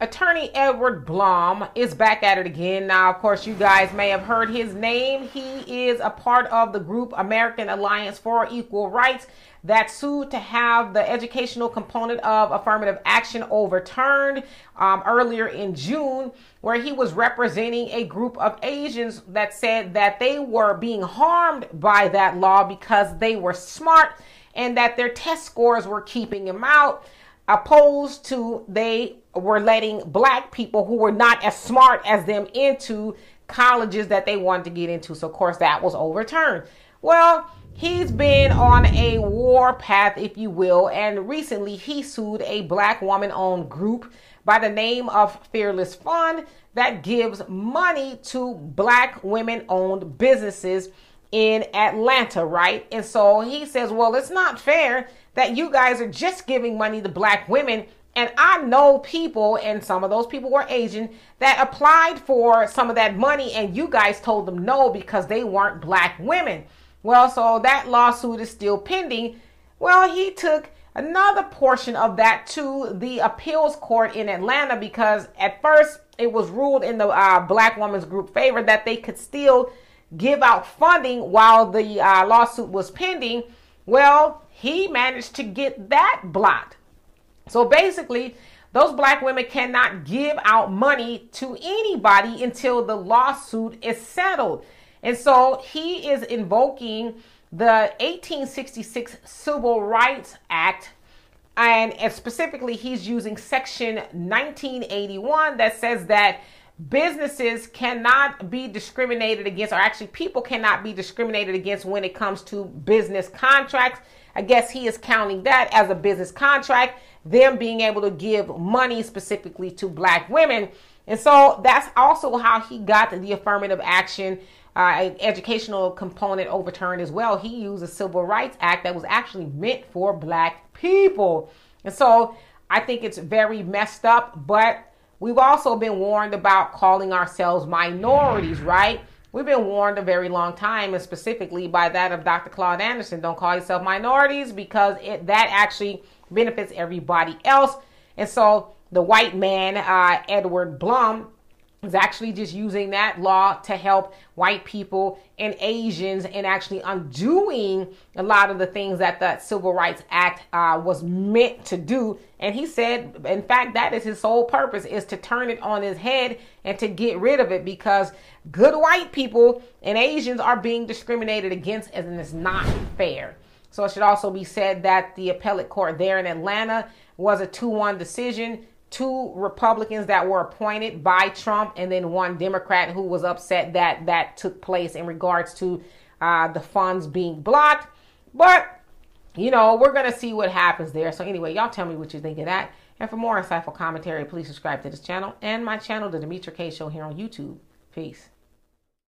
Attorney Edward Blum is back at it again. Now, of course, you guys may have heard his name. He is a part of the group American Alliance for Equal Rights that sued to have the educational component of affirmative action overturned um, earlier in June, where he was representing a group of Asians that said that they were being harmed by that law because they were smart and that their test scores were keeping them out opposed to they were letting black people who were not as smart as them into colleges that they wanted to get into. So, of course, that was overturned. Well, he's been on a war path, if you will, and recently he sued a black woman owned group by the name of Fearless Fund that gives money to black women owned businesses in Atlanta, right? And so he says, well, it's not fair that you guys are just giving money to black women. And I know people, and some of those people were Asian, that applied for some of that money, and you guys told them no because they weren't black women. Well, so that lawsuit is still pending. Well, he took another portion of that to the appeals court in Atlanta because at first it was ruled in the uh, black women's group favor that they could still give out funding while the uh, lawsuit was pending. Well, he managed to get that blocked. So basically, those black women cannot give out money to anybody until the lawsuit is settled. And so he is invoking the 1866 Civil Rights Act. And specifically, he's using Section 1981 that says that businesses cannot be discriminated against, or actually, people cannot be discriminated against when it comes to business contracts. I guess he is counting that as a business contract, them being able to give money specifically to black women. And so that's also how he got the affirmative action uh, educational component overturned as well. He used a Civil Rights Act that was actually meant for black people. And so I think it's very messed up, but We've also been warned about calling ourselves minorities, right? We've been warned a very long time, and specifically by that of Dr. Claude Anderson. Don't call yourself minorities because it, that actually benefits everybody else. And so the white man, uh, Edward Blum, is actually just using that law to help white people and Asians and actually undoing a lot of the things that the Civil Rights Act uh, was meant to do. And he said, in fact, that is his sole purpose is to turn it on his head and to get rid of it because good white people and Asians are being discriminated against and it's not fair. So it should also be said that the appellate court there in Atlanta was a 2 1 decision two Republicans that were appointed by Trump and then one Democrat who was upset that that took place in regards to uh, the funds being blocked. But, you know, we're to see what happens there. So, anyway, y'all tell me what you think of that. And for more insightful commentary, please subscribe to this channel and my channel, The Demetra Kaye Show, here on YouTube. Peace.